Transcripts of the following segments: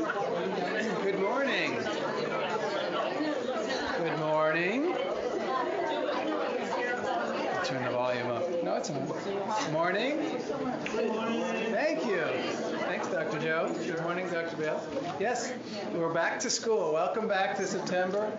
Good morning. Good morning. Turn the volume up. No, it's on. Morning. Thank you. Thanks, Dr. Joe. Good morning, Dr. Bale. Yes, we're back to school. Welcome back to September.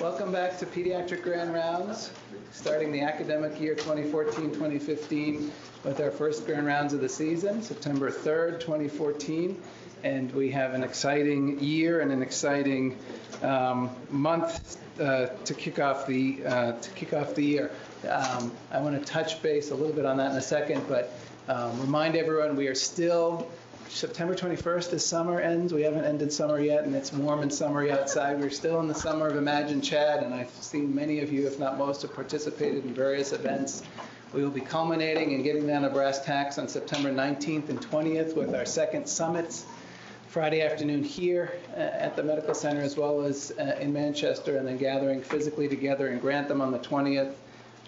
Welcome back to Pediatric Grand Rounds, starting the academic year 2014-2015 with our first Grand Rounds of the season, September 3rd, 2014 and we have an exciting year and an exciting um, month uh, to kick off the uh, to kick off the year. Um, I want to touch base a little bit on that in a second, but um, remind everyone we are still September 21st is summer ends. We haven't ended summer yet, and it's warm and summery outside. We're still in the summer of Imagine Chad, and I've seen many of you, if not most, have participated in various events. We will be culminating and getting down to brass tacks on September 19th and 20th with our second summits Friday afternoon here uh, at the medical center as well as uh, in Manchester and then gathering physically together in Grantham on the 20th.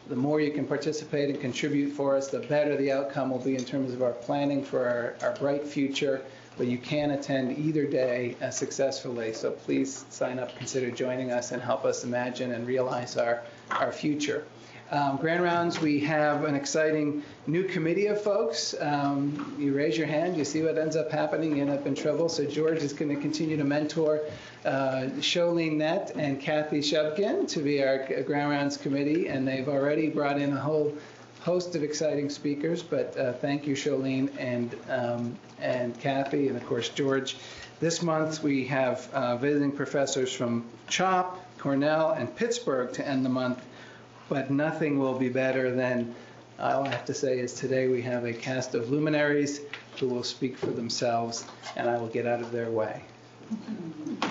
The more you can participate and contribute for us, the better the outcome will be in terms of our planning for our, our bright future. But you can attend either day uh, successfully. So please sign up, consider joining us, and help us imagine and realize our, our future. Um, Grand Rounds, we have an exciting new committee of folks. Um, you raise your hand, you see what ends up happening, you end up in trouble. So George is going to continue to mentor uh, Sholene Nett and Kathy Shubkin to be our Grand Rounds committee, and they've already brought in a whole host of exciting speakers. But uh, thank you, Sholene and um, and Kathy, and of course George. This month we have uh, visiting professors from CHOP, Cornell, and Pittsburgh to end the month but nothing will be better than all I have to say is today we have a cast of luminaries who will speak for themselves, and I will get out of their way.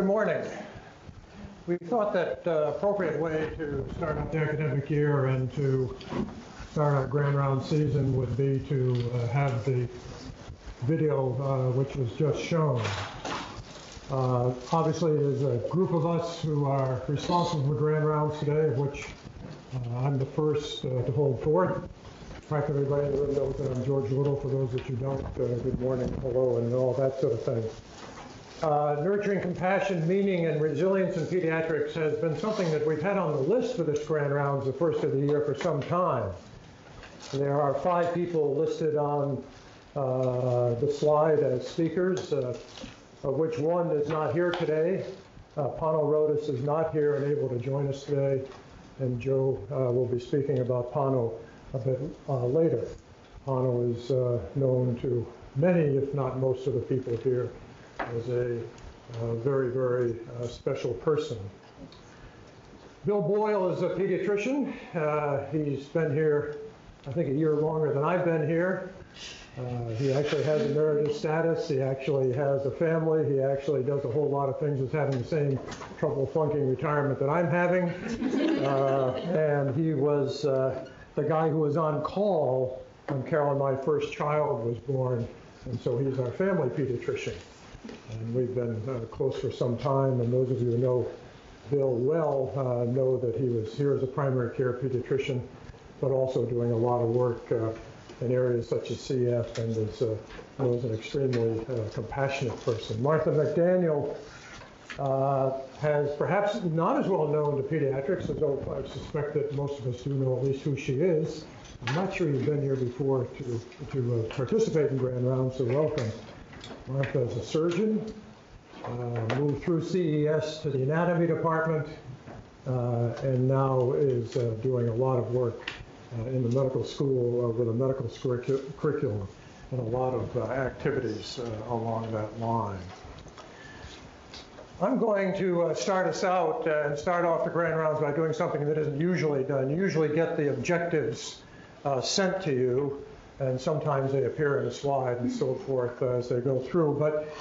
Good morning. We thought that uh, appropriate way to start out the academic year and to start our grand round season would be to uh, have the video uh, which was just shown. Uh, Obviously, there's a group of us who are responsible for grand rounds today, of which uh, I'm the first uh, to hold forth. Practically everybody in the room knows that I'm George Little. For those that you don't, good morning, hello, and all that sort of thing. Uh, nurturing compassion, meaning, and resilience in pediatrics has been something that we've had on the list for this grand rounds the first of the year for some time. There are five people listed on uh, the slide as speakers, uh, of which one is not here today. Uh, Pano Rodis is not here and able to join us today, and Joe uh, will be speaking about Pano a bit uh, later. Pano is uh, known to many, if not most of the people here as a uh, very, very uh, special person. Bill Boyle is a pediatrician. Uh, he's been here, I think, a year longer than I've been here. Uh, he actually has emeritus status. He actually has a family. He actually does a whole lot of things. He's having the same trouble flunking retirement that I'm having. Uh, and he was uh, the guy who was on call when Carol and my first child was born. And so he's our family pediatrician. And we've been uh, close for some time, and those of you who know Bill well uh, know that he was here as a primary care pediatrician, but also doing a lot of work uh, in areas such as CF and is, uh, was an extremely uh, compassionate person. Martha McDaniel uh, has perhaps not as well known to pediatrics, although I suspect that most of us do know at least who she is. I'm not sure you've been here before to, to participate in Grand Rounds, so welcome. Martha is a surgeon, uh, moved through CES to the anatomy department, uh, and now is uh, doing a lot of work uh, in the medical school uh, with a medical curricu- curriculum and a lot of uh, activities along that line. I'm going to start us out and start off the grand rounds by doing something that isn't usually done. You usually get the objectives sent to you, and sometimes they appear in a slide and so forth as they go through. But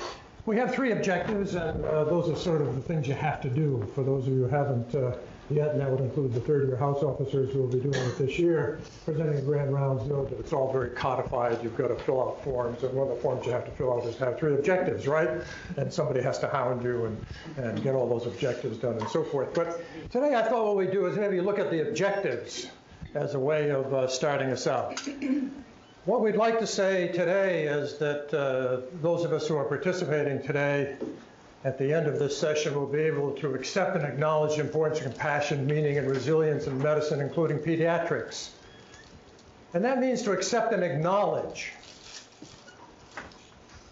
we have three objectives, and uh, those are sort of the things you have to do for those of you who haven't uh, yet, and that would include the third-year house officers who will be doing it this year. Presenting grand rounds, know that it's all very codified. You've got to fill out forms, and one of the forms you have to fill out is have three objectives, right? And somebody has to hound you and, and get all those objectives done and so forth. But today I thought what we'd do is maybe look at the objectives as a way of uh, starting us out. What we'd like to say today is that uh, those of us who are participating today at the end of this session will be able to accept and acknowledge the importance of compassion, meaning, and resilience in medicine, including pediatrics. And that means to accept and acknowledge,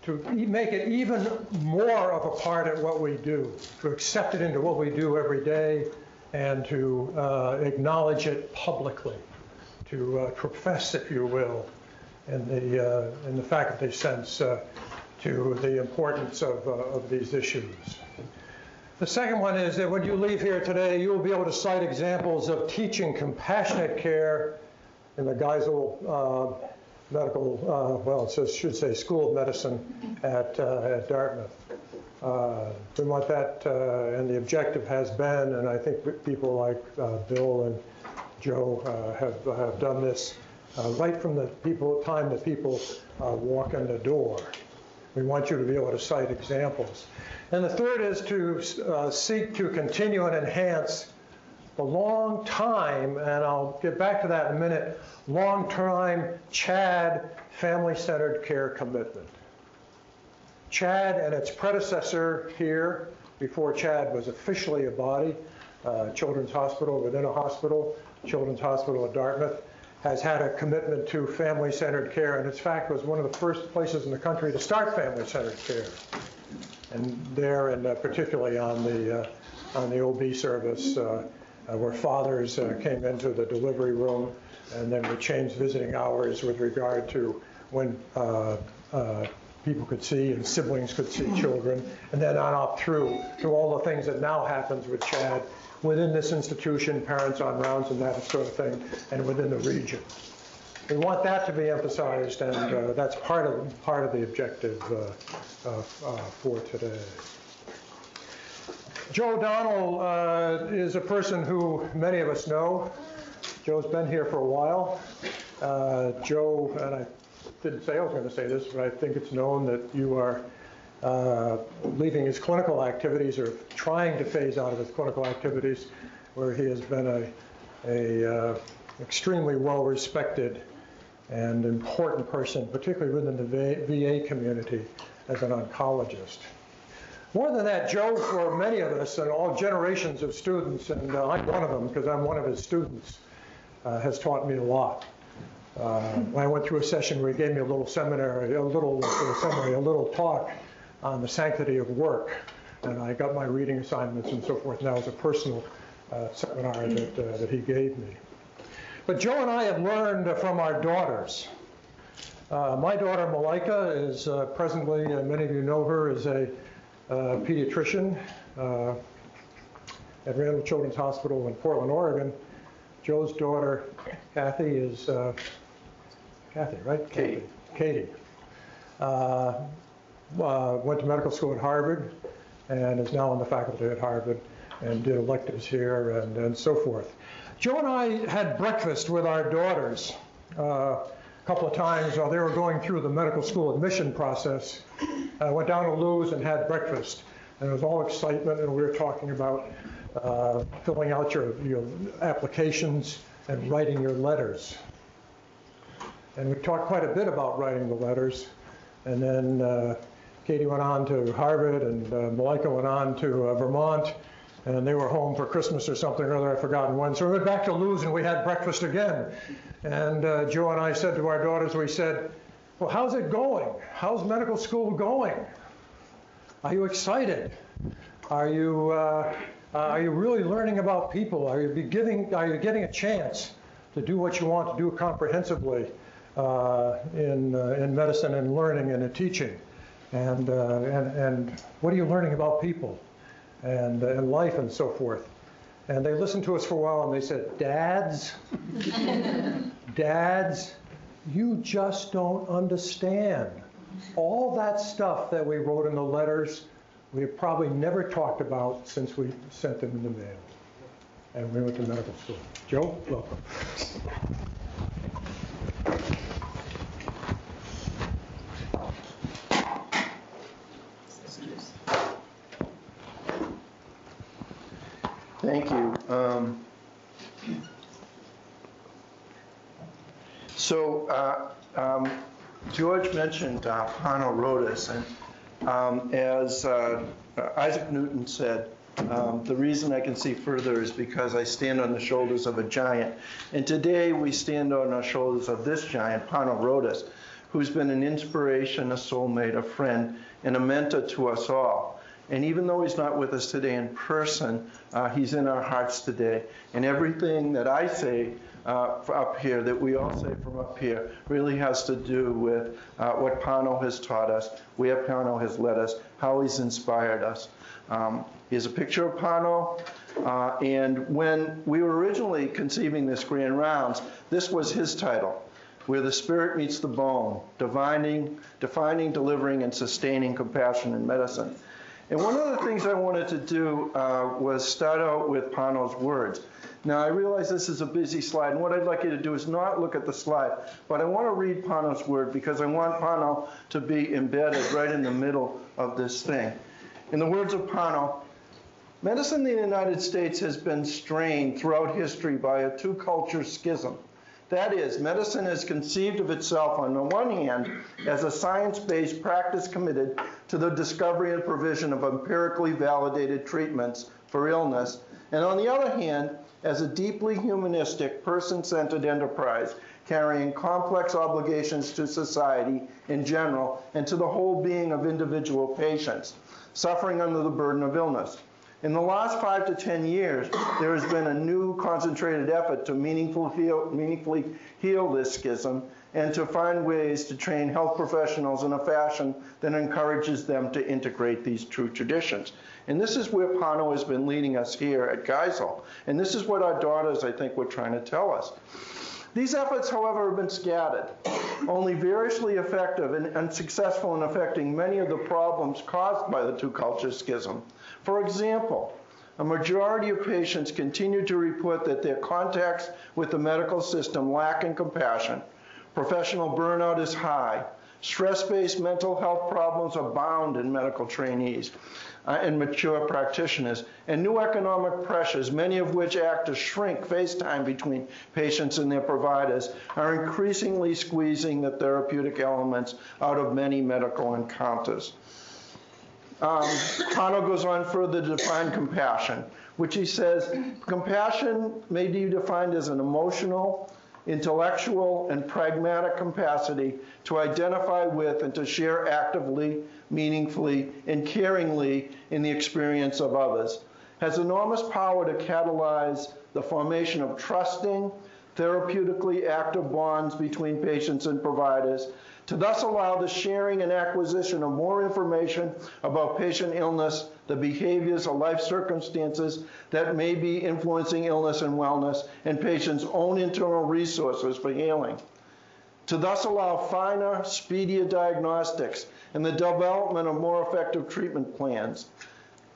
to make it even more of a part of what we do, to accept it into what we do every day, and to uh, acknowledge it publicly, to uh, profess, if you will, in the, uh, the faculty sense, uh, to the importance of, uh, of these issues. The second one is that when you leave here today, you will be able to cite examples of teaching compassionate care in the Geisel uh, Medical, uh, well, it says, should say School of Medicine at, uh, at Dartmouth. We want that, and the objective has been, and I think people like Bill and Joe have, have done this uh, right from the people, time that people uh, walk in the door. We want you to be able to cite examples. And the third is to uh, seek to continue and enhance the long time, and I'll get back to that in a minute, long time CHAD family centered care commitment. CHAD and its predecessor here, before CHAD was officially a body, uh, Children's Hospital within a hospital, Children's Hospital at Dartmouth, has had a commitment to family centered care, and in fact was one of the first places in the country to start family centered care. And there, and uh, particularly on the, uh, on the OB service, uh, uh, where fathers uh, came into the delivery room And then we changed visiting hours with regard to when uh, people could see and siblings could see children, and then on up through to all the things that now happens with Chad within this institution, parents on rounds and that sort of thing, and within the region. We want that to be emphasized, and uh, that's part of, part of the objective uh, uh, uh, for today. Joe O'Donnell uh, is a person who many of us know. Joe's been here for a while. Uh, Joe, and I didn't say I was going to say this, but I think it's known that you are uh, leaving his clinical activities or trying to phase out of his clinical activities, where he has been a, a uh, extremely well-respected and important person, particularly within the VA community as an oncologist. More than that, Joe, for many of us and all generations of students, and uh, I'm one of them because I'm one of his students, uh, has taught me a lot. Uh, I went through a session where he gave me a little seminary, a little seminary, a little talk on the sanctity of work, and I got my reading assignments and so forth. And that was a personal uh, seminar that, uh, that he gave me. But Joe and I have learned from our daughters. Uh, my daughter Malika is uh, presently, many of you know her, is a uh, pediatrician uh, at Randall Children's Hospital in Portland, Oregon. Joe's daughter, Kathy, is uh, Kathy, right? Katie. Katie. Uh, uh, went to medical school at Harvard and is now on the faculty at Harvard and did electives here and, and so forth. Joe and I had breakfast with our daughters uh, a couple of times while they were going through the medical school admission process I went down to Lou's and had breakfast. And it was all excitement, and we were talking about uh, filling out your, your applications and writing your letters. And we talked quite a bit about writing the letters. And then uh, Katie went on to Harvard, and uh, Malika went on to uh, Vermont, and they were home for Christmas or something or other, I've forgotten when. So we went back to Lou's and we had breakfast again. And uh, Joe and I said to our daughters, we said, well, how's it going? How's medical school going? Are you excited? Are you, uh, uh, are you really learning about people? Are you, giving, are you getting a chance to do what you want to do comprehensively uh, in, in medicine and learning and in teaching? And, uh, and, and what are you learning about people and, uh, and life and so forth? And they listened to us for a while and they said, Dads, dads, you just don't understand. All that stuff that we wrote in the letters, we have probably never talked about since we sent them in the mail. And we went to medical school. Joe, welcome. Thank you. Um, So uh, um, George mentioned uh, Pano Rodis, and um, as uh, Isaac Newton said, um, the reason I can see further is because I stand on the shoulders of a giant. And today we stand on the shoulders of this giant, Pano Rodis, who's been an inspiration, a soulmate, a friend, and a mentor to us all. And even though he's not with us today in person, uh, he's in our hearts today. And everything that I say uh, up here that we all say from up here really has to do with uh, what Pano has taught us, where Pano has led us, how he's inspired us. Um, here's a picture of Pano. Uh, and when we were originally conceiving this Grand Rounds, this was his title, Where the Spirit Meets the Bone, defining, defining delivering, and sustaining compassion in medicine. And one of the things I wanted to do uh, was start out with Pano's words. Now, I realize this is a busy slide, and what I'd like you to do is not look at the slide, but I want to read Pano's word because I want Pano to be embedded right in the middle of this thing. In the words of Pano, medicine in the United States has been strained throughout history by a two culture schism. That is, medicine has conceived of itself, on the one hand, as a science based practice committed to the discovery and provision of empirically validated treatments for illness, and on the other hand, as a deeply humanistic, person centered enterprise carrying complex obligations to society in general and to the whole being of individual patients suffering under the burden of illness. In the last five to 10 years, there has been a new concentrated effort to meaningfully heal this schism and to find ways to train health professionals in a fashion that encourages them to integrate these true traditions. And this is where Pano has been leading us here at Geisel. And this is what our daughters, I think, were trying to tell us. These efforts, however, have been scattered, only variously effective and unsuccessful in affecting many of the problems caused by the two culture schism. For example, a majority of patients continue to report that their contacts with the medical system lack in compassion. Professional burnout is high. Stress-based mental health problems abound in medical trainees uh, and mature practitioners, and new economic pressures, many of which act to shrink face time between patients and their providers, are increasingly squeezing the therapeutic elements out of many medical encounters. Um, goes on further to define compassion, which he says compassion may be defined as an emotional, intellectual, and pragmatic capacity to identify with and to share actively, meaningfully, and caringly in the experience of others. Has enormous power to catalyze the formation of trusting, therapeutically active bonds between patients and providers to thus allow the sharing and acquisition of more information about patient illness, the behaviors or life circumstances that may be influencing illness and wellness, and patients' own internal resources for healing. To thus allow finer, speedier diagnostics and the development of more effective treatment plans.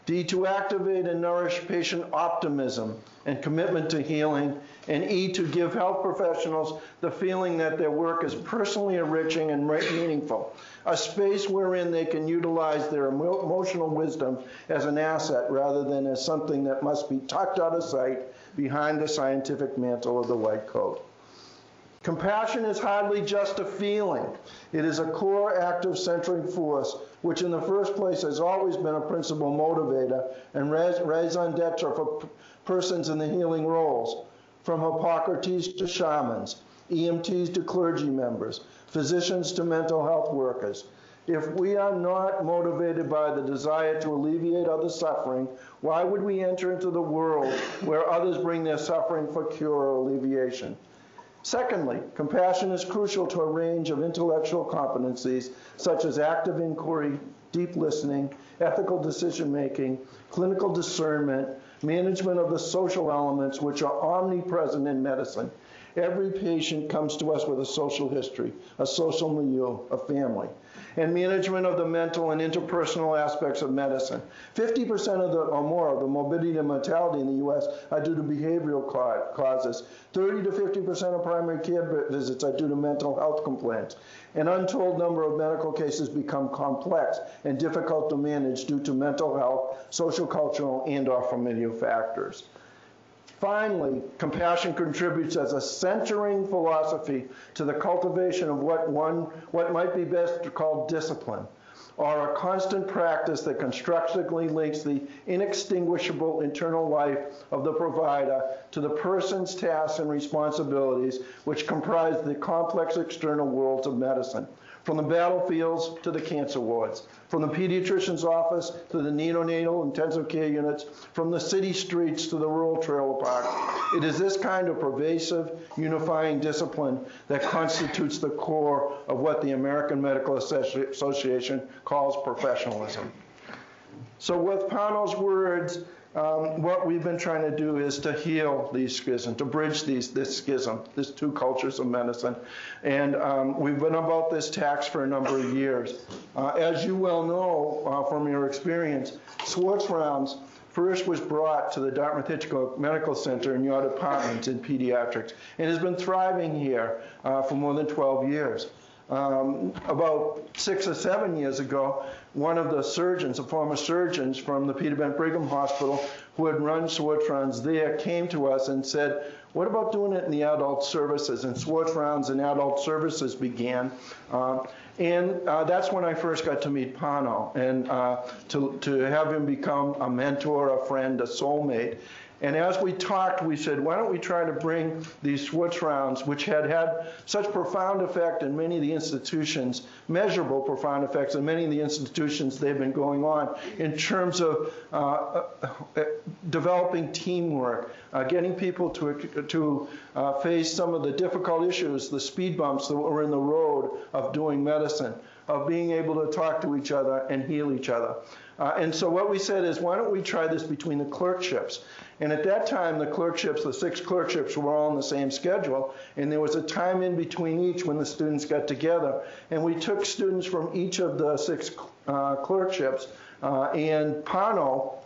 D, to activate and nourish patient optimism and commitment to healing, and E, to give health professionals the feeling that their work is personally enriching and meaningful, a space wherein they can utilize their emotional wisdom as an asset rather than as something that must be tucked out of sight behind the scientific mantle of the white coat. Compassion is hardly just a feeling. It is a core active centering force, which in the first place has always been a principal motivator and raison d'etre for persons in the healing roles, from Hippocrates to shamans, EMTs to clergy members, physicians to mental health workers. If we are not motivated by the desire to alleviate other suffering, why would we enter into the world where others bring their suffering for cure or alleviation? Secondly, compassion is crucial to a range of intellectual competencies such as active inquiry, deep listening, ethical decision making, clinical discernment, management of the social elements which are omnipresent in medicine. Every patient comes to us with a social history, a social milieu, a family and management of the mental and interpersonal aspects of medicine. 50% of the, or more of the morbidity and mortality in the U.S. are due to behavioral causes. 30 to 50% of primary care visits are due to mental health complaints. An untold number of medical cases become complex and difficult to manage due to mental health, social, cultural, and or familial factors. Finally, compassion contributes as a centering philosophy to the cultivation of what one what might be best called discipline, or a constant practice that constructively links the inextinguishable internal life of the provider to the person's tasks and responsibilities which comprise the complex external worlds of medicine from the battlefields to the cancer wards, from the pediatrician's office to the neonatal intensive care units, from the city streets to the rural trailer park. It is this kind of pervasive, unifying discipline that constitutes the core of what the American Medical Association calls professionalism. So, with Pano's words, um, what we've been trying to do is to heal these schisms, to bridge these, this schism, these two cultures of medicine. And um, we've been about this tax for a number of years. Uh, as you well know uh, from your experience, Schwartz rounds first was brought to the Dartmouth Hitchcock Medical Center in your department in pediatrics and has been thriving here uh, for more than 12 years. Um, about six or seven years ago, one of the surgeons, the former surgeons from the Peter Bent Brigham Hospital, who had run rounds there, came to us and said, what about doing it in the adult services? And Schwartz rounds in adult services began. Uh, and uh, that's when I first got to meet Pano and uh, to, to have him become a mentor, a friend, a soulmate. And as we talked, we said, why don't we try to bring these Schwartz rounds, which had had such profound effect in many of the institutions, measurable profound effects in many of the institutions they've been going on in terms of uh, uh, developing teamwork, uh, getting people to, to uh, face some of the difficult issues, the speed bumps that were in the road of doing medicine, of being able to talk to each other and heal each other. Uh, and so what we said is, why don't we try this between the clerkships? And at that time, the clerkships, the six clerkships, were all on the same schedule, and there was a time in between each when the students got together. And we took students from each of the six uh, clerkships, uh, and Pano,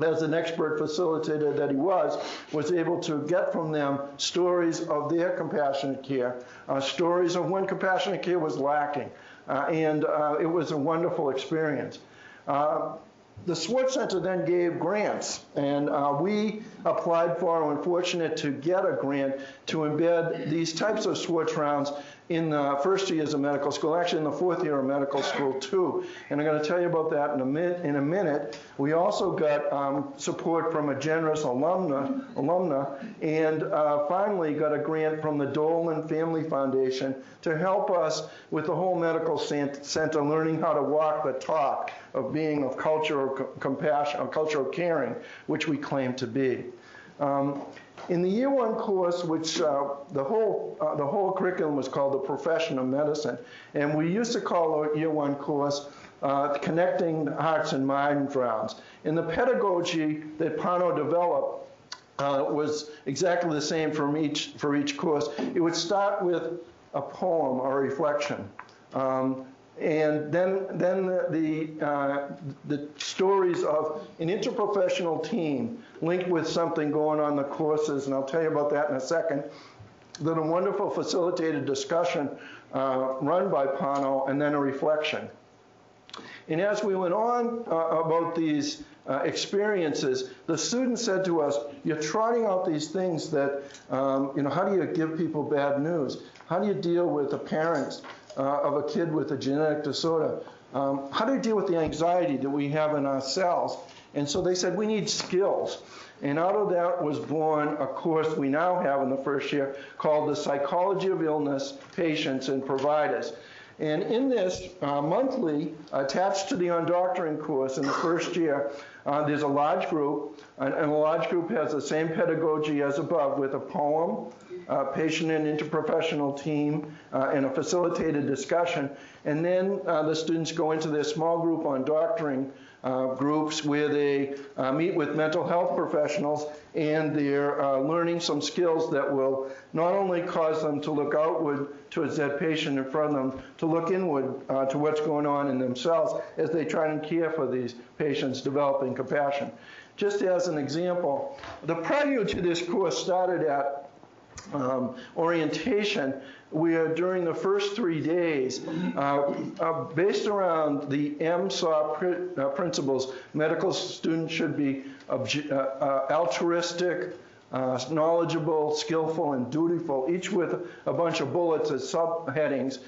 as an expert facilitator that he was, was able to get from them stories of their compassionate care, uh, stories of when compassionate care was lacking. Uh, and uh, it was a wonderful experience. Uh, the Schwartz Center then gave grants, and uh, we applied for and were fortunate to get a grant to embed these types of Schwartz rounds in the first years of medical school, actually in the fourth year of medical school too. And I'm going to tell you about that in a, min- in a minute. We also got um, support from a generous alumna, alumna and uh, finally got a grant from the Dolan Family Foundation to help us with the whole medical center learning how to walk the talk of being of cultural compassion, of cultural caring, which we claim to be. Um, in the year one course, which uh, the whole uh, the whole curriculum was called the profession of medicine, and we used to call the year one course uh, connecting hearts and minds rounds. And the pedagogy that Pano developed uh, was exactly the same from each for each course. It would start with a poem or a reflection. Um, and then, then the, the, uh, the, stories of an interprofessional team linked with something going on the courses, and I'll tell you about that in a second. Then a wonderful facilitated discussion uh, run by Pano, and then a reflection. And as we went on uh, about these uh, experiences, the students said to us, "You're trotting out these things that, um, you know, how do you give people bad news? How do you deal with the parents uh, of a kid with a genetic disorder. Um, how do you deal with the anxiety that we have in ourselves? And so they said, we need skills. And out of that was born a course we now have in the first year called The Psychology of Illness, Patients, and Providers. And in this, uh, monthly, attached to the On Doctoring course in the first year, uh, there's a large group, and, and, a large group has the same pedagogy as above with a poem, a patient and interprofessional team, uh, and a facilitated discussion. And then uh, the students go into their small group On Doctoring uh, groups where they uh, meet with mental health professionals and they're uh, learning some skills that will not only cause them to look outward towards that patient in front of them, to look inward uh, to what's going on in themselves as they try and care for these patients developing compassion. Just as an example, the prelude to this course started at um, orientation are during the first three days, uh, uh, based around the MSOP pr- uh, principles, medical students should be obje- uh, uh, altruistic, uh, knowledgeable, skillful, and dutiful, each with a bunch of bullets as subheadings.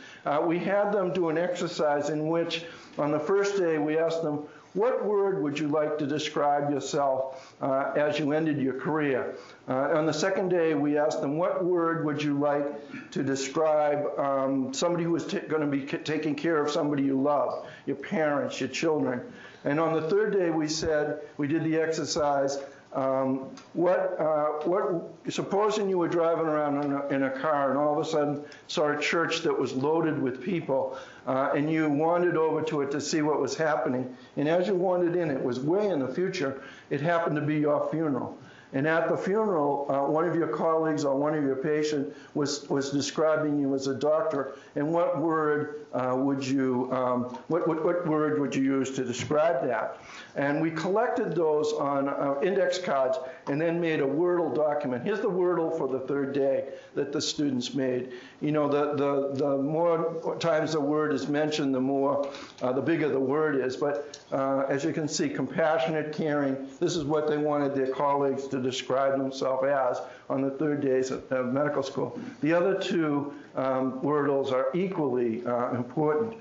we had them do an exercise in which, on the first day, we asked them, what word would you like to describe yourself uh, as you ended your career? Uh, on the second day, we asked them, what word would you like to describe um, somebody who is t- going to be c- taking care of somebody you love, your parents, your children? And on the third day, we said, we did the exercise, um, what, uh, what, supposing you were driving around in a, in a, car and all of a sudden saw a church that was loaded with people, uh, and you wandered over to it to see what was happening, and as you wandered in, it was way in the future, it happened to be your funeral. And at the funeral, uh, one of your colleagues or one of your patients was, was describing you as a doctor. And what word uh, would you, um, what, what, what, word would you use to describe that? And we collected those on uh, index cards and then made a Wordle document. Here's the Wordle for the third day that the students made. You know, the, the, the more times the word is mentioned, the more, uh, the bigger the word is. But uh, as you can see, compassionate, caring, this is what they wanted their colleagues to describe themselves as on the third days of, of medical school. The other two um, Wordles are equally uh, important.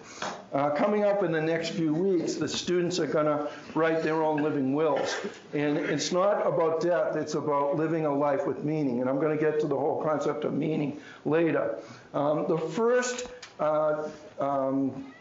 Uh, coming up in the next few weeks, the students are going to write their own living wills. And it's not about death, it's about living a life with meaning. And I'm going to get to the whole concept of meaning later. Um, the first uh, um,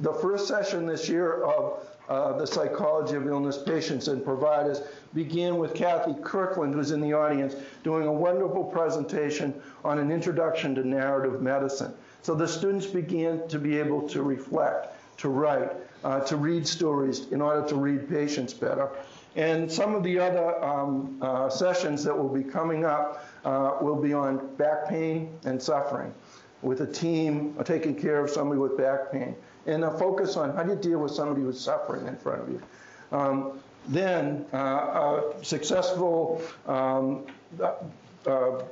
the first session this year of uh, the psychology of illness patients and providers began with Kathy Kirkland, who's in the audience, doing a wonderful presentation on an introduction to narrative medicine. So the students began to be able to reflect, to write, uh, to read stories in order to read patients better. And some of the other um, uh, sessions that will be coming up uh, will be on back pain and suffering with a team taking care of somebody with back pain and a focus on how do you deal with somebody who's suffering in front of you. Um, then uh, a successful um, uh,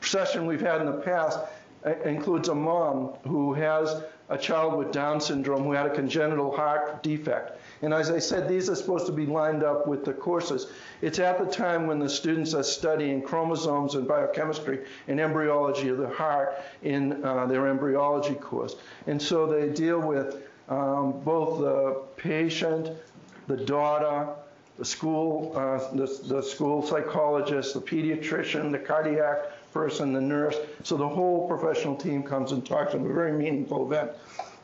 session we've had in the past uh, includes a mom who has a child with Down syndrome who had a congenital heart defect. And as I said, these are supposed to be lined up with the courses. It's at the time when the students are studying chromosomes and biochemistry and embryology of the heart in uh, their embryology course. And so they deal with um, both the patient, the daughter, the school, uh, the, the school psychologist, the pediatrician, the cardiac person, the nurse. So the whole professional team comes and talks. It's a very meaningful event.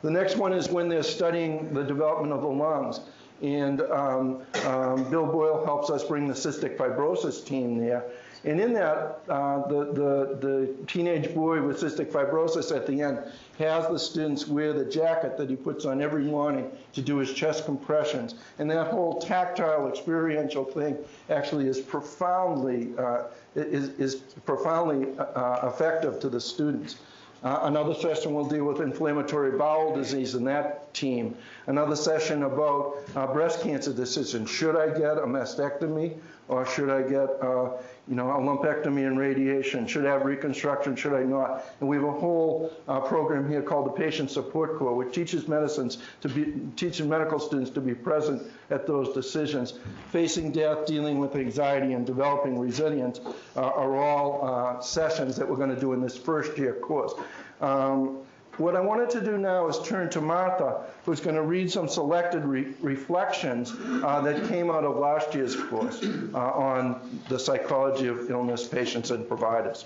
The next one is when they're studying the development of the lungs. And um, um, Bill Boyle helps us bring the cystic fibrosis team there. And in that, uh, the, the, the teenage boy with cystic fibrosis at the end has the students wear the jacket that he puts on every morning to do his chest compressions. And that whole tactile experiential thing actually is profoundly, uh, is, is profoundly uh, effective to the students. Uh, another session will deal with inflammatory bowel disease in that team. Another session about uh, breast cancer decisions. Should I get a mastectomy or should I get, uh, you know, a lumpectomy and radiation? Should I have reconstruction? Should I not? And we have a whole uh, program here called the Patient Support Corps, which teaches medicines to be teaching medical students to be present at those decisions. Facing death, dealing with anxiety, and developing resilience uh, are all uh, sessions that we're going to do in this first year course. Um, what I wanted to do now is turn to Martha, who's going to read some selected re reflections uh, that came out of last year's course uh, on the psychology of illness patients and providers.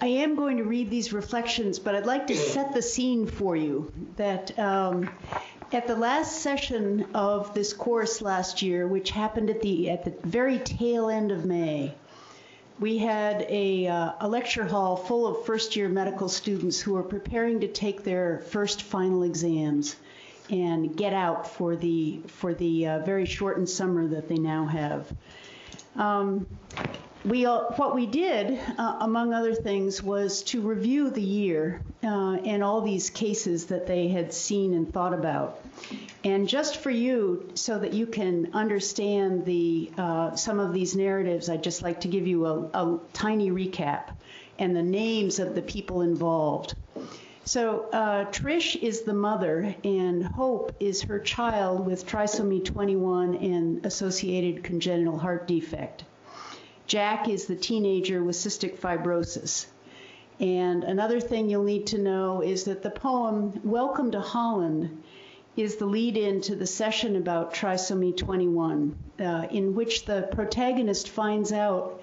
I am going to read these reflections, but I'd like to set the scene for you that um, at the last session of this course last year, which happened at the at the very tail end of May, we had a, uh, a lecture hall full of first year medical students who were preparing to take their first final exams and get out for the for the uh, very shortened summer that they now have. Um, we what we did, uh, among other things, was to review the year uh, and all these cases that they had seen and thought about. And just for you, so that you can understand the uh, some of these narratives, I'd just like to give you a, a, tiny recap and the names of the people involved. So uh, Trish is the mother, and Hope is her child with trisomy 21 and associated congenital heart defect. Jack is the teenager with cystic fibrosis. And another thing you'll need to know is that the poem Welcome to Holland is the lead in to the session about trisomy 21, uh, in which the protagonist finds out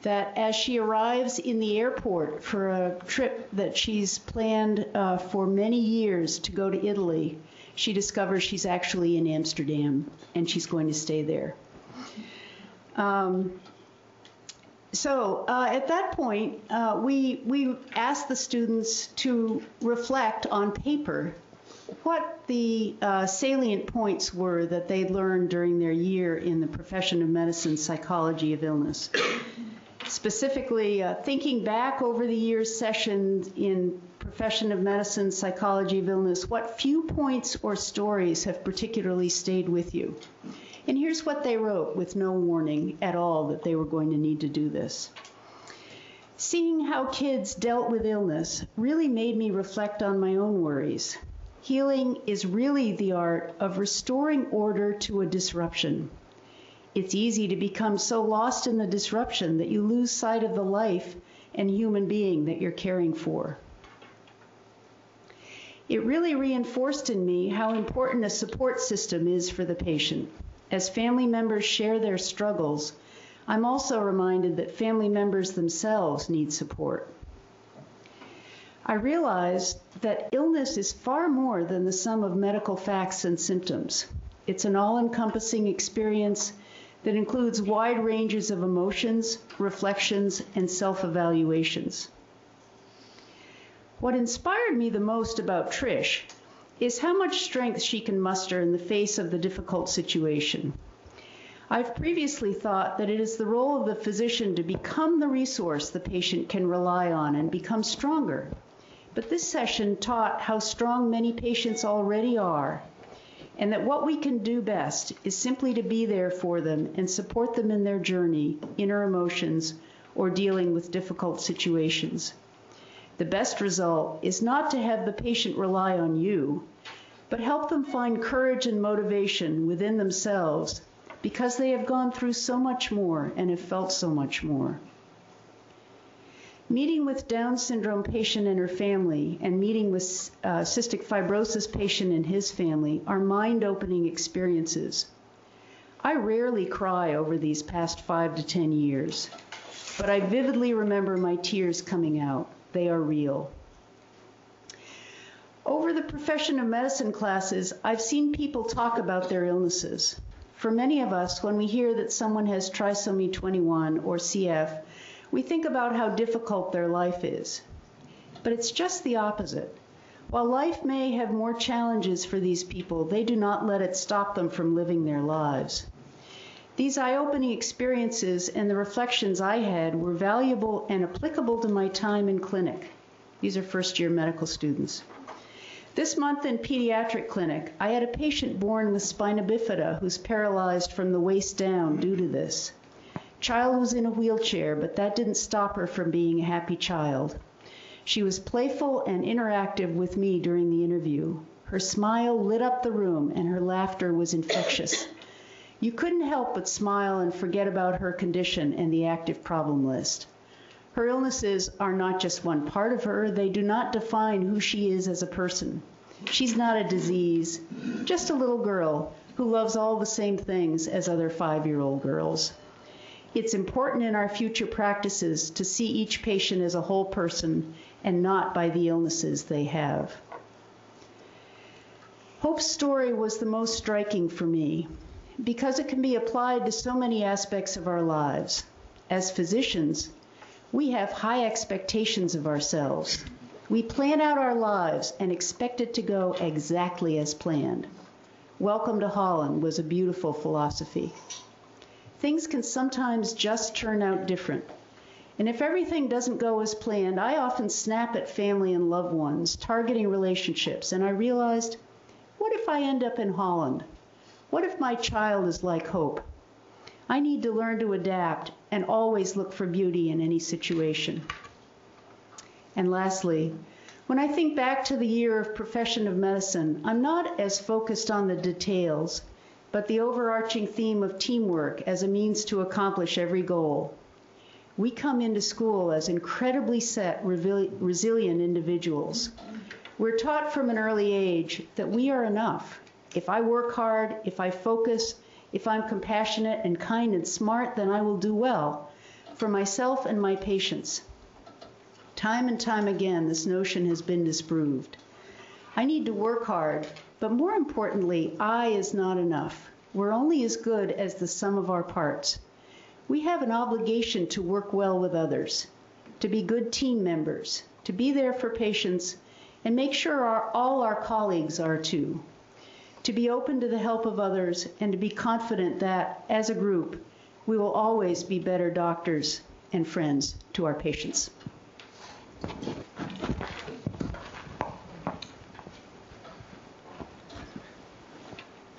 that as she arrives in the airport for a trip that she's planned uh, for many years to go to Italy, she discovers she's actually in Amsterdam and she's going to stay there. Um, so uh, at that point, uh, we, we asked the students to reflect on paper what the uh, salient points were that they learned during their year in the profession of medicine psychology of illness. Specifically, uh, thinking back over the year's sessions in profession of medicine psychology of illness, what few points or stories have particularly stayed with you? And here's what they wrote with no warning at all that they were going to need to do this. Seeing how kids dealt with illness really made me reflect on my own worries. Healing is really the art of restoring order to a disruption. It's easy to become so lost in the disruption that you lose sight of the life and human being that you're caring for. It really reinforced in me how important a support system is for the patient. As family members share their struggles, I'm also reminded that family members themselves need support. I realize that illness is far more than the sum of medical facts and symptoms. It's an all encompassing experience that includes wide ranges of emotions, reflections, and self evaluations. What inspired me the most about Trish is how much strength she can muster in the face of the difficult situation. I've previously thought that it is the role of the physician to become the resource the patient can rely on and become stronger. But this session taught how strong many patients already are, and that what we can do best is simply to be there for them and support them in their journey, inner emotions, or dealing with difficult situations. The best result is not to have the patient rely on you, but help them find courage and motivation within themselves because they have gone through so much more and have felt so much more. Meeting with Down syndrome patient and her family and meeting with uh, cystic fibrosis patient and his family are mind-opening experiences. I rarely cry over these past five to 10 years, but I vividly remember my tears coming out. They are real. Over the profession of medicine classes, I've seen people talk about their illnesses. For many of us, when we hear that someone has trisomy 21 or CF, we think about how difficult their life is. But it's just the opposite. While life may have more challenges for these people, they do not let it stop them from living their lives. These eye opening experiences and the reflections I had were valuable and applicable to my time in clinic. These are first year medical students. This month in pediatric clinic, I had a patient born with spina bifida who's paralyzed from the waist down due to this. Child was in a wheelchair, but that didn't stop her from being a happy child. She was playful and interactive with me during the interview. Her smile lit up the room and her laughter was infectious. You couldn't help but smile and forget about her condition and the active problem list. Her illnesses are not just one part of her, they do not define who she is as a person. She's not a disease, just a little girl who loves all the same things as other five year old girls. It's important in our future practices to see each patient as a whole person and not by the illnesses they have. Hope's story was the most striking for me because it can be applied to so many aspects of our lives. As physicians, we have high expectations of ourselves. We plan out our lives and expect it to go exactly as planned. Welcome to Holland was a beautiful philosophy. Things can sometimes just turn out different. And if everything doesn't go as planned, I often snap at family and loved ones, targeting relationships, and I realized, what if I end up in Holland? What if my child is like Hope? I need to learn to adapt and always look for beauty in any situation. And lastly, when I think back to the year of profession of medicine, I'm not as focused on the details, but the overarching theme of teamwork as a means to accomplish every goal. We come into school as incredibly set, resilient individuals. We're taught from an early age that we are enough if I work hard, if I focus, if I'm compassionate and kind and smart, then I will do well for myself and my patients. Time and time again, this notion has been disproved. I need to work hard, but more importantly, I is not enough. We're only as good as the sum of our parts. We have an obligation to work well with others, to be good team members, to be there for patients, and make sure our, all our colleagues are too to be open to the help of others, and to be confident that, as a group, we will always be better doctors and friends to our patients.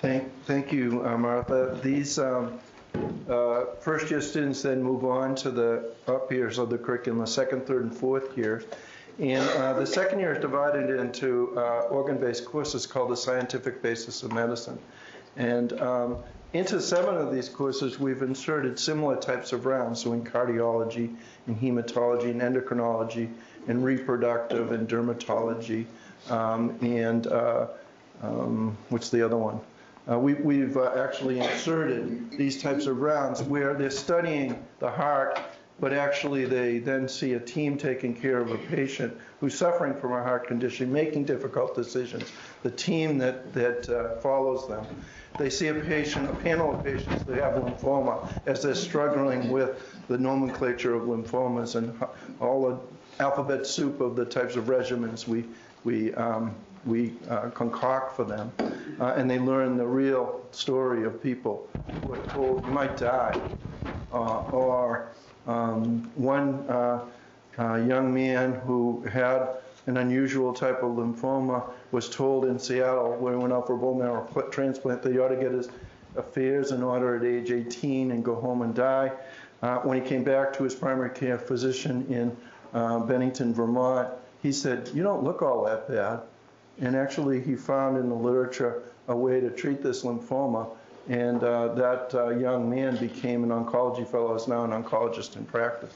Thank, thank you, uh, Martha. These um, uh, first year students then move on to the up years of the curriculum, the second, third, and fourth year. And uh, the second year is divided into uh, organ-based courses called the Scientific Basis of Medicine. And um, into seven of these courses, we've inserted similar types of rounds, so in cardiology, in hematology, in endocrinology, in reproductive, and dermatology, um, and uh, um, what's the other one? Uh, we, we've uh, actually inserted these types of rounds where they're studying the heart, but actually they then see a team taking care of a patient who's suffering from a heart condition, making difficult decisions. The team that, that uh, follows them. They see a patient, a panel of patients that have lymphoma as they're struggling with the nomenclature of lymphomas and all the alphabet soup of the types of regimens we, we um, we uh, concoct for them. Uh, and they learn the real story of people who are told you might die. Uh, or um, one uh, uh, young man who had an unusual type of lymphoma was told in Seattle, where he went out for bone marrow transplant, that he ought to get his affairs in order at age 18 and go home and die. Uh, when he came back to his primary care physician in Bennington, Vermont, he said, You don't look all that bad. And actually, he found in the literature a way to treat this lymphoma. And uh, that uh, young man became an oncology fellow, is now an oncologist in practice.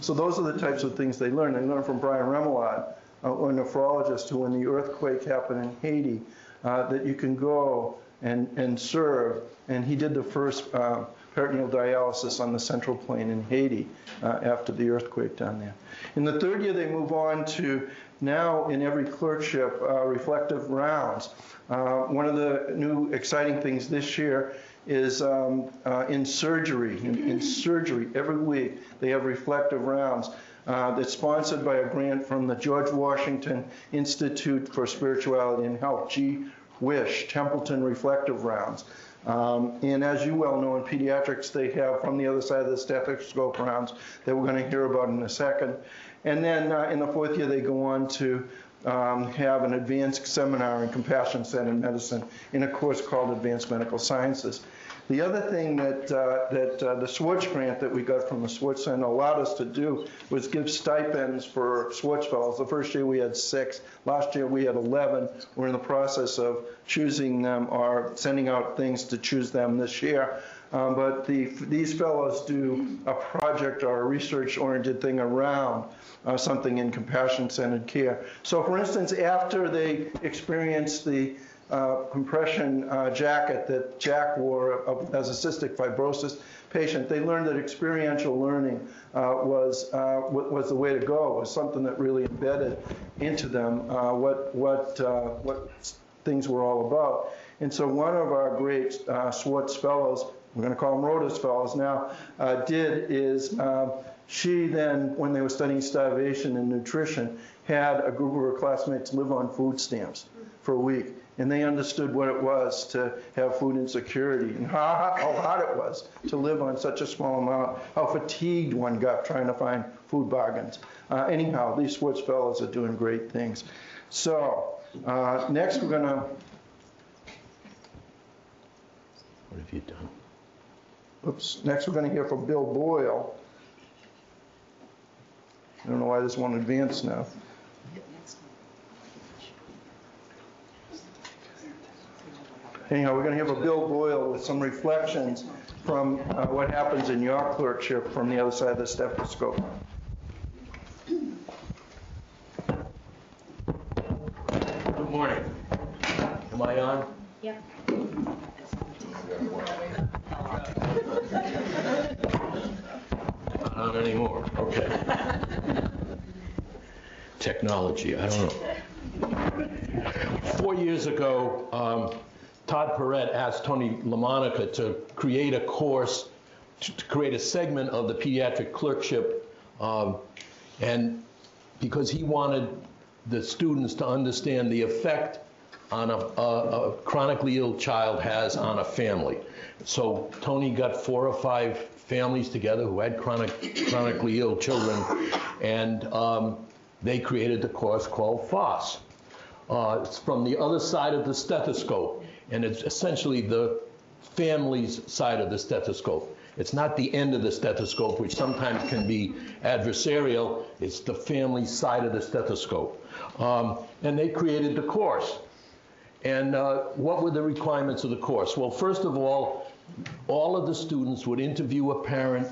So those are the types of things they learn. They learn from Brian Remillard, uh, a nephrologist who, when the earthquake happened in Haiti, uh, that you can go and, and serve. And he did the first uh, peritoneal dialysis on the central plain in Haiti uh, after the earthquake down there. In the third year, they move on to now in every clerkship uh, reflective rounds. Uh, one of the new exciting things this year is um, uh, in surgery. In, in, surgery, every week they have reflective rounds. Uh, that's sponsored by a grant from the George Washington Institute for Spirituality and Health, G. Wish, Templeton Reflective Rounds. Um, and as you well know, in pediatrics, they have from the other side of the stethoscope rounds that we're going to hear about in a second. And then uh, in the fourth year, they go on to um, have an advanced seminar in compassion centered medicine in a course called Advanced Medical Sciences. The other thing that, uh, that uh, the Schwartz grant that we got from the Schwartz Center allowed us to do was give stipends for Schwartz fellows. The first year we had six. Last year we had 11. We're in the process of choosing them or sending out things to choose them this year. Um, but the, these fellows do a project or a research-oriented thing around uh, something in compassion-centered care. So, for instance, after they experience the uh, compression uh, jacket that Jack wore as a cystic fibrosis patient, they learned that experiential learning uh, was uh, was the way to go. Was something that really embedded into them what what what things were all about. And so, one of our great Schwartz fellows we're going to call them Rodis fellows now, did is she then, when they were studying starvation and nutrition, had a group of her classmates live on food stamps for a week. And they understood what it was to have food insecurity and how, how hard it was to live on such a small amount, how fatigued one got trying to find food bargains. Uh, anyhow, these Schwartz fellows are doing great things. So, uh, next we're going to. What have you done? Oops. Next, we're going to hear from Bill Boyle. I don't know why this won't advance now. Anyhow, we're going to have a Bill Boyle with some reflections from uh, what happens in your clerkship from the other side of the stethoscope. Good morning. Am I on? Yeah. Not on anymore, okay. Technology, I don't know. Four years ago, um, Todd Perrett asked Tony LaMonica to create a course, to, to create a segment of the pediatric clerkship, um, and because he wanted the students to understand the effect on a, a, a chronically ill child has on a family. So Tony got four or five families together who had chronic, chronically ill children, and um, they created the course called FOSS. Uh, it's from the other side of the stethoscope, and it's essentially the family's side of the stethoscope. It's not the end of the stethoscope, which sometimes can be adversarial. It's the family side of the stethoscope. Um, and they created the course. And uh, what were the requirements of the course? Well, first of all, all of the students would interview a parent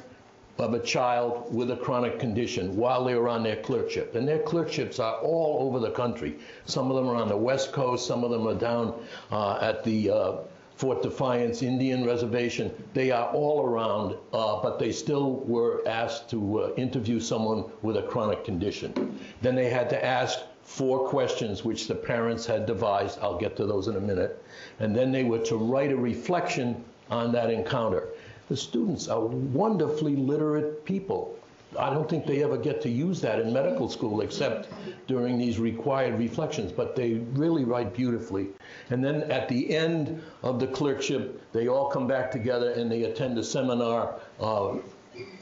of a child with a chronic condition while they were on their clerkship. And their clerkships are all over the country. Some of them are on the West Coast, some of them are down uh, at the uh, Fort Defiance Indian Reservation. They are all around, uh, but they still were asked to uh, interview someone with a chronic condition. Then they had to ask four questions which the parents had devised. I'll get to those in a minute. And then they were to write a reflection on that encounter. The students are wonderfully literate people. I don't think they ever get to use that in medical school except during these required reflections, but they really write beautifully. And then at the end of the clerkship, they all come back together and they attend a seminar uh,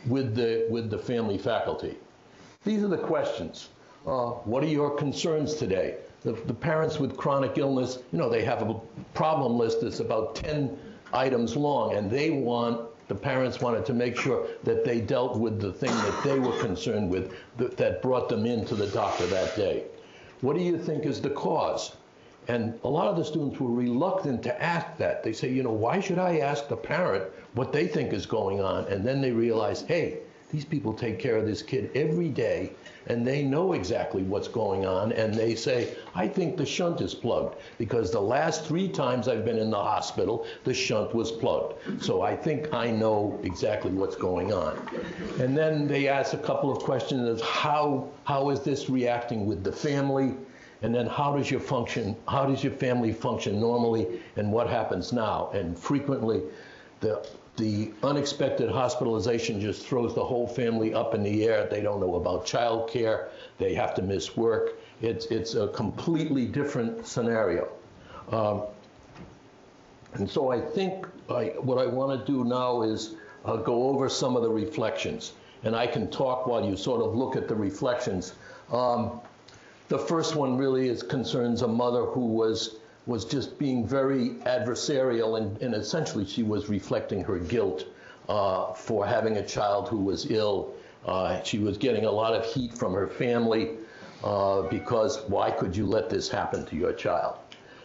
with, the, with the family faculty. These are the questions. Uh, what are your concerns today? The, the parents with chronic illness, you know, they have a problem list that's about 10 items long, and they want the parents wanted to make sure that they dealt with the thing that they were concerned with that, that brought them into the doctor that day. What do you think is the cause? And a lot of the students were reluctant to ask that. They say, you know, why should I ask the parent what they think is going on? And then they realize, hey, these people take care of this kid every day and they know exactly what's going on, and they say, I think the shunt is plugged, because the last three times I've been in the hospital, the shunt was plugged. So I think I know exactly what's going on. And then they ask a couple of questions of how, how is this reacting with the family? And then how does your function, how does your family function normally, and what happens now? And frequently, the the unexpected hospitalization just throws the whole family up in the air. They don't know about child care. They have to miss work. It's, it's a completely different scenario. Um, and so I think I, what I want to do now is uh, go over some of the reflections. And I can talk while you sort of look at the reflections. Um, the first one really is concerns a mother who was was just being very adversarial, and, and essentially she was reflecting her guilt uh, for having a child who was ill. Uh, she was getting a lot of heat from her family uh, because why could you let this happen to your child?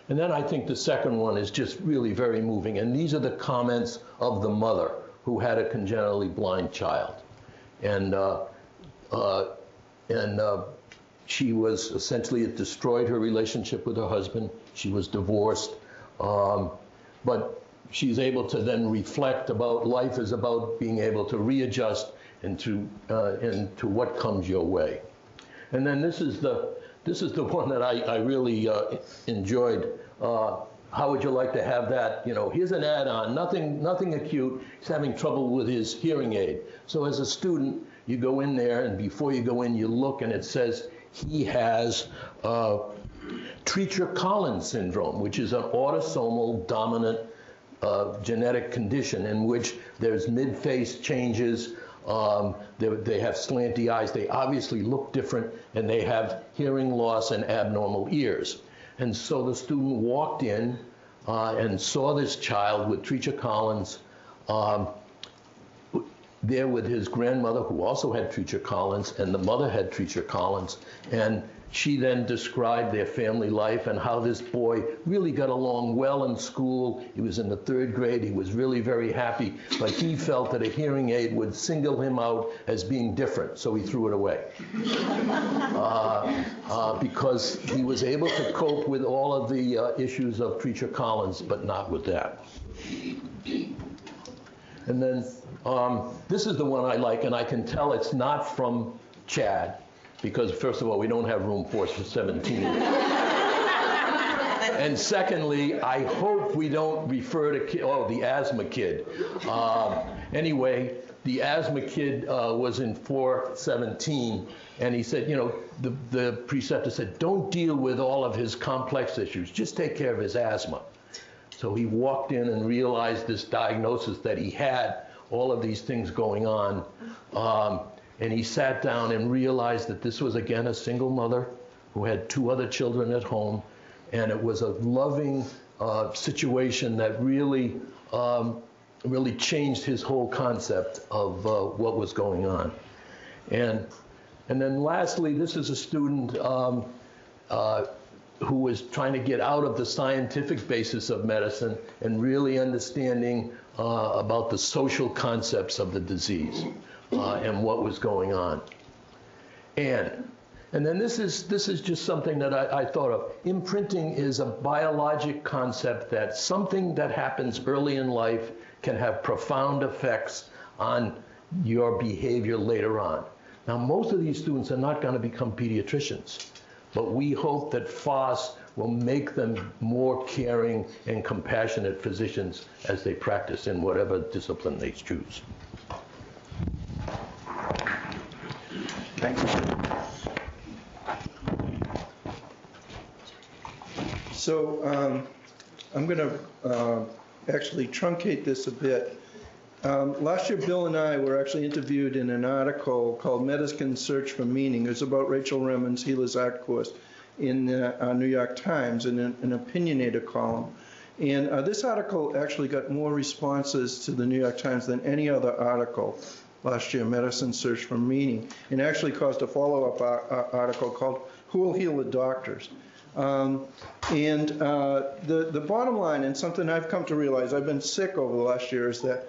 And then I think the second one is just really very moving, and these are the comments of the mother who had a congenitally blind child. And, uh, uh, and uh, she was essentially, it destroyed her relationship with her husband. She was divorced. Um, but she's able to then reflect about life is about being able to readjust into, uh, into what comes your way. And then this is the, this is the one that I, I really uh, enjoyed. Uh, how would you like to have that? You know, here's an add-on, nothing, nothing acute. He's having trouble with his hearing aid. So as a student, you go in there, and before you go in, you look, and it says he has uh, Treacher-Collins syndrome, which is an autosomal dominant uh, genetic condition in which there's mid-face changes, um, they, they, have slanty eyes, they obviously look different, and they have hearing loss and abnormal ears. And so the student walked in uh, and saw this child with Treacher-Collins um, there with his grandmother, who also had Treacher-Collins, and the mother had Treacher-Collins. And she then described their family life and how this boy really got along well in school. He was in the third grade. He was really very happy, but he felt that a hearing aid would single him out as being different, so he threw it away. Uh, uh, because he was able to cope with all of the uh, issues of Treacher-Collins, but not with that. And then um, this is the one I like, and I can tell it's not from Chad, because first of all, we don't have room for 17. and secondly, I hope we don't refer to, oh, the asthma kid. Um, anyway, the asthma kid uh, was in 417, and he said, you know, the, the preceptor said, don't deal with all of his complex issues, just take care of his asthma. So he walked in and realized this diagnosis that he had all of these things going on. Um, and he sat down and realized that this was again a single mother who had two other children at home. And it was a loving uh, situation that really um, really changed his whole concept of uh, what was going on. And, and then lastly, this is a student um, uh, who was trying to get out of the scientific basis of medicine and really understanding uh, about the social concepts of the disease uh, and what was going on. And and then this is this is just something that I, I, thought of. Imprinting is a biologic concept that something that happens early in life can have profound effects on your behavior later on. Now, most of these students are not going to become pediatricians, but we hope that FOSS will make them more caring and compassionate physicians as they practice in whatever discipline they choose. Thank you. So um, I'm going to uh, actually truncate this a bit. Um, last year, Bill and I were actually interviewed in an article called Medicine Search for Meaning. It was about Rachel Remen's Healer's Art course in the uh, New York Times in an, an opinionator column. And uh, this article actually got more responses to the New York Times than any other article last year, Medicine Search for Meaning, and actually caused a follow-up article called Who Will Heal the Doctors? Um, and uh, the, the bottom line, and something I've come to realize, I've been sick over the last year, is that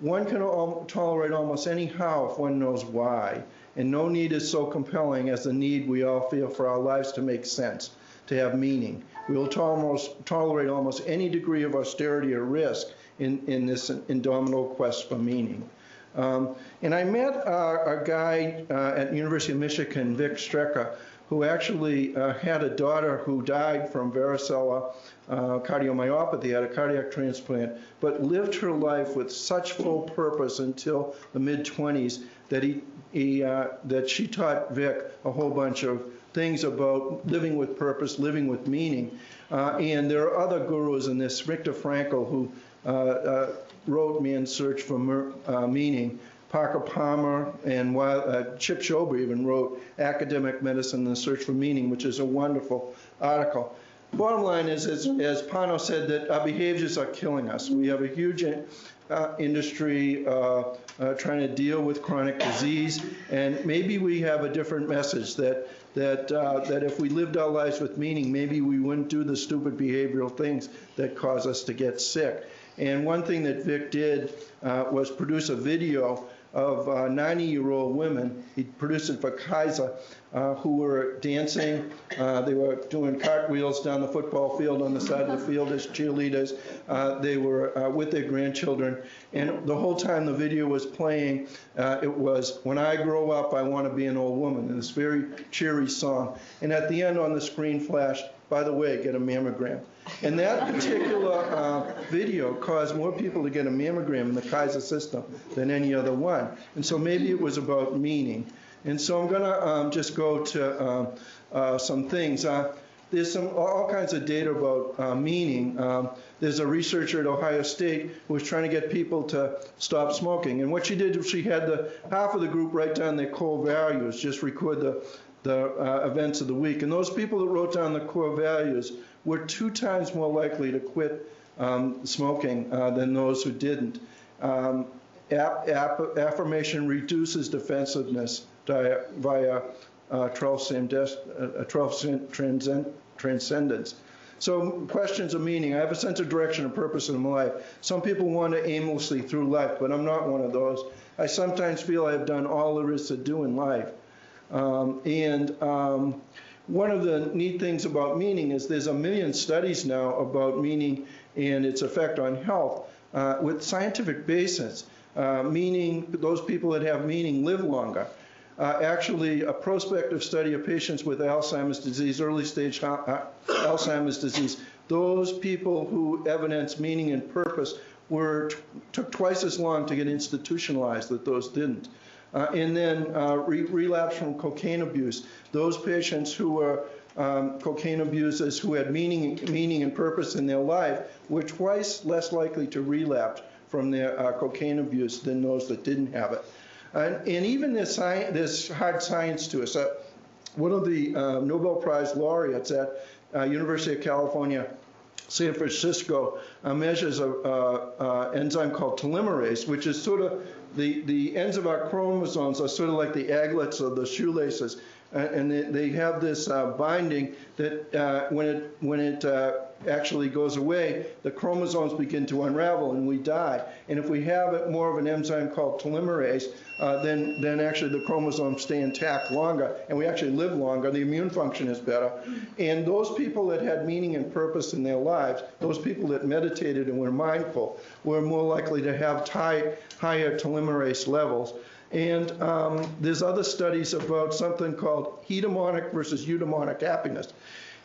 one can al- tolerate almost any how if one knows why. And no need is so compelling as the need we all feel for our lives to make sense, to have meaning. We will almost tolerate almost any degree of austerity or risk in, in this indomitable quest for meaning. Um, and I met uh, a guy uh, at University of Michigan, Vic Strecher, who actually uh, had a daughter who died from varicella uh, cardiomyopathy, had a cardiac transplant, but lived her life with such full purpose until the mid 20s that he, he uh, that she taught Vic a whole bunch of things about living with purpose, living with meaning. Uh, and there are other gurus in this. Viktor Frankl, who uh, uh, wrote Man's Search for Meaning, Parker Palmer and uh, Chip Souba even wrote Academic Medicine and the Search for Meaning, which is a wonderful article. Bottom line is, as, Pano said, that our behaviors are killing us. We have a huge uh, industry uh, uh, trying to deal with chronic disease, and maybe we have a different message that that uh, that if we lived our lives with meaning, maybe we wouldn't do the stupid behavioral things that cause us to get sick. And one thing that Vic did uh, was produce a video of 90-year-old uh, women. He produced it for Kaiser, uh, who were dancing. Uh, they were doing cartwheels down the football field on the side of the field as cheerleaders. Uh, they were uh, with their grandchildren. And the whole time the video was playing, uh, it was, When I Grow Up, I Want to Be an Old Woman, and this very cheery song. And at the end on the screen flashed, by the way, get a mammogram. And that particular uh, video caused more people to get a mammogram in the Kaiser system than any other one. And so maybe it was about meaning. And so I'm going to um, just go to um, uh, some things. Uh, there's some all kinds of data about uh, meaning. Um, there's a researcher at Ohio State who was trying to get people to stop smoking, and what she did was she had the half of the group write down their core values, just record the the uh, events of the week, and those people that wrote down the core values were two times more likely to quit um, smoking uh, than those who didn't. Um, ap- ap- affirmation reduces defensiveness via, uh, 12 uh, 12 transcend- transcendence. So questions of meaning. I have a sense of direction and purpose in my life. Some people wander aimlessly through life, but I'm not one of those. I sometimes feel I have done all there is to do in life. Um, and um, one of the neat things about meaning is there's a million studies now about meaning and its effect on health uh, with scientific basis. Uh, meaning, those people that have meaning live longer. Uh, actually, a prospective study of patients with Alzheimer's disease, early stage uh, Alzheimer's disease, those people who evidence meaning and purpose were took twice as long to get institutionalized that those didn't. Uh, and then uh, re- relapse from cocaine abuse. Those patients who were um, cocaine abusers who had meaning, meaning and purpose in their life were twice less likely to relapse from their uh, cocaine abuse than those that didn't have it. And, and even this, sci- this hard science to us. Uh, one of the uh, Nobel Prize laureates at uh, University of California, San Francisco uh, measures an enzyme called telomerase, which is sort of the, the ends of our chromosomes are sort of like the aglets of the shoelaces. Uh, and they, they have this uh, binding that uh, when it, when it uh, actually goes away, the chromosomes begin to unravel and we die. And if we have more of an enzyme called telomerase, uh, then, then actually the chromosomes stay intact longer and we actually live longer. The immune function is better. And those people that had meaning and purpose in their lives, those people that meditated and were mindful, were more likely to have high, higher telomerase levels. And um, there's other studies about something called hedonic versus eudaimonic happiness.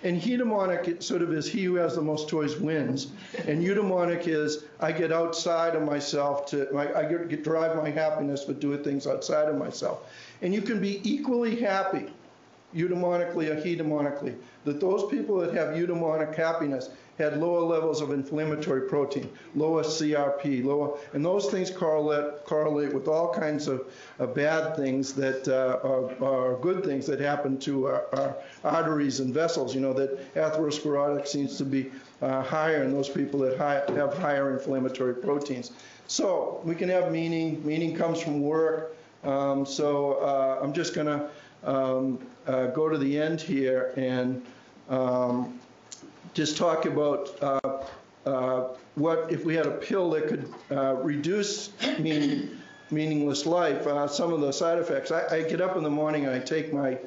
And hedonic sort of is he who has the most toys wins. And eudaimonic is I get outside of myself to, I, I get, drive my happiness for doing things outside of myself. And you can be equally happy, eudaimonically or hedonically, that those people that have eudaimonic happiness had lower levels of inflammatory protein, lower CRP, lower, and those things correlate, correlate with all kinds of, bad things that uh, are, are, good things that happen to our, our, arteries and vessels. You know, that atherosclerotic seems to be uh, higher in those people that high, have higher inflammatory proteins. So we can have meaning. Meaning comes from work. Um, so uh, I'm just going to um, uh, go to the end here and um, just talk about uh, uh, what if we had a pill that could uh, reduce meaning, meaningless life. Uh, some of the side effects. I, I, get up in the morning and I take my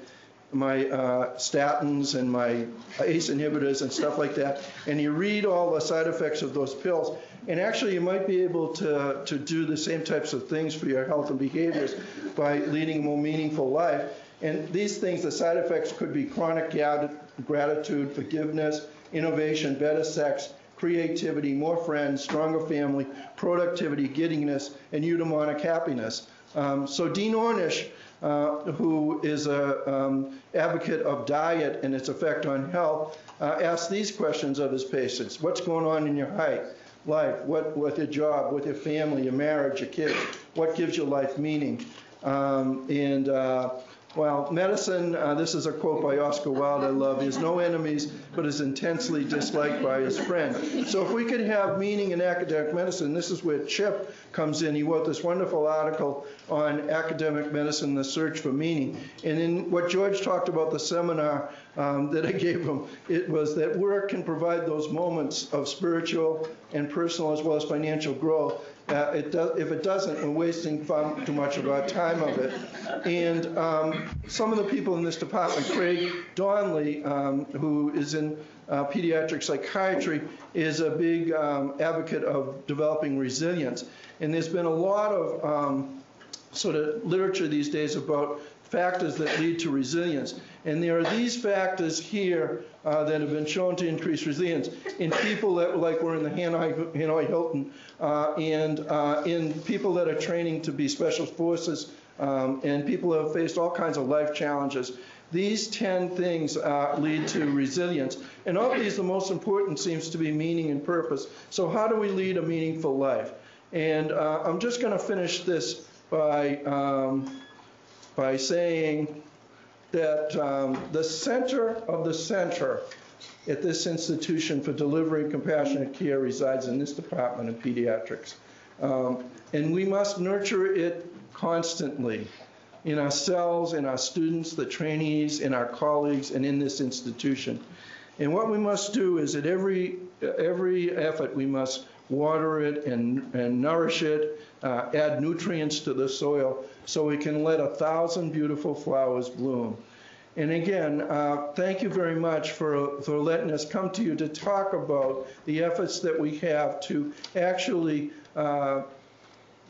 my uh, statins and my ACE inhibitors and stuff like that, and you read all the side effects of those pills. And actually, you might be able to, to do the same types of things for your health and behaviors by leading a more meaningful life. And these things, the side effects could be chronic gratitude, forgiveness, innovation, better sex, creativity, more friends, stronger family, productivity, giddiness, and eudaimonic happiness. Um, so Dean Ornish, uh, who is an um, advocate of diet and its effect on health, uh, asked these questions of his patients. What's going on in your height, life? What with your job, with your family, your marriage, your kids? What gives your life meaning? Um, and uh, well, medicine, uh, this is a quote by Oscar Wilde I love, is no enemies, but is intensely disliked by his friend. So if we could have meaning in academic medicine, this is where Chip comes in. He wrote this wonderful article on academic medicine, the search for meaning. And in what George talked about the seminar um, that I gave him, it was that work can provide those moments of spiritual and personal as well as financial growth uh, it does, if it doesn't, we're wasting far too much of our time of it. And um, some of the people in this department, Craig Donnelly, um, who is in uh, pediatric psychiatry, is a big um, advocate of developing resilience. And there's been a lot of um, sort of literature these days about factors that lead to resilience. And there are these factors here uh, that have been shown to increase resilience in people that, like were in the Hanoi, Hanoi Hilton, uh, and uh, in people that are training to be special forces, um, and people who have faced all kinds of life challenges. These 10 things uh, lead to resilience. And of these, the most important seems to be meaning and purpose. So, how do we lead a meaningful life? And uh, I'm just going to finish this by um, by saying that um, the center of the center at this institution for delivering compassionate care resides in this department of pediatrics. Um, and we must nurture it constantly in ourselves, in our students, the trainees, in our colleagues, and in this institution. And what we must do is at every, every effort, we must water it and, and nourish it, uh, add nutrients to the soil so we can let a thousand beautiful flowers bloom. And again, uh, thank you very much for, for letting us come to you to talk about the efforts that we have to actually uh,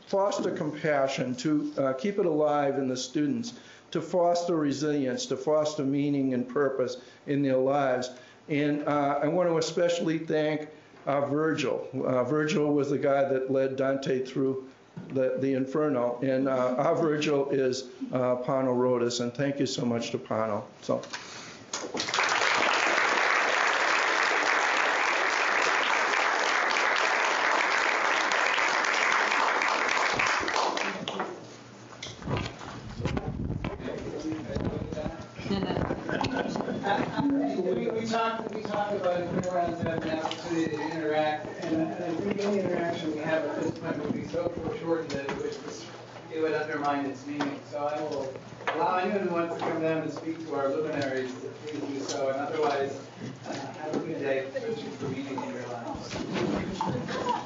foster compassion, to uh, keep it alive in the students, to foster resilience, to foster meaning and purpose in their lives. And uh, I want to especially thank uh, Virgil. Uh, Virgil was the guy that led Dante through the, the Inferno. And uh, our Virgil is uh, Pano Rodis, and thank you so much to Pano. So. undermine its meaning. So I will allow anyone who wants to come down and speak to our luminaries to please do so, and otherwise, uh, have a good day searching for meaning in your lives.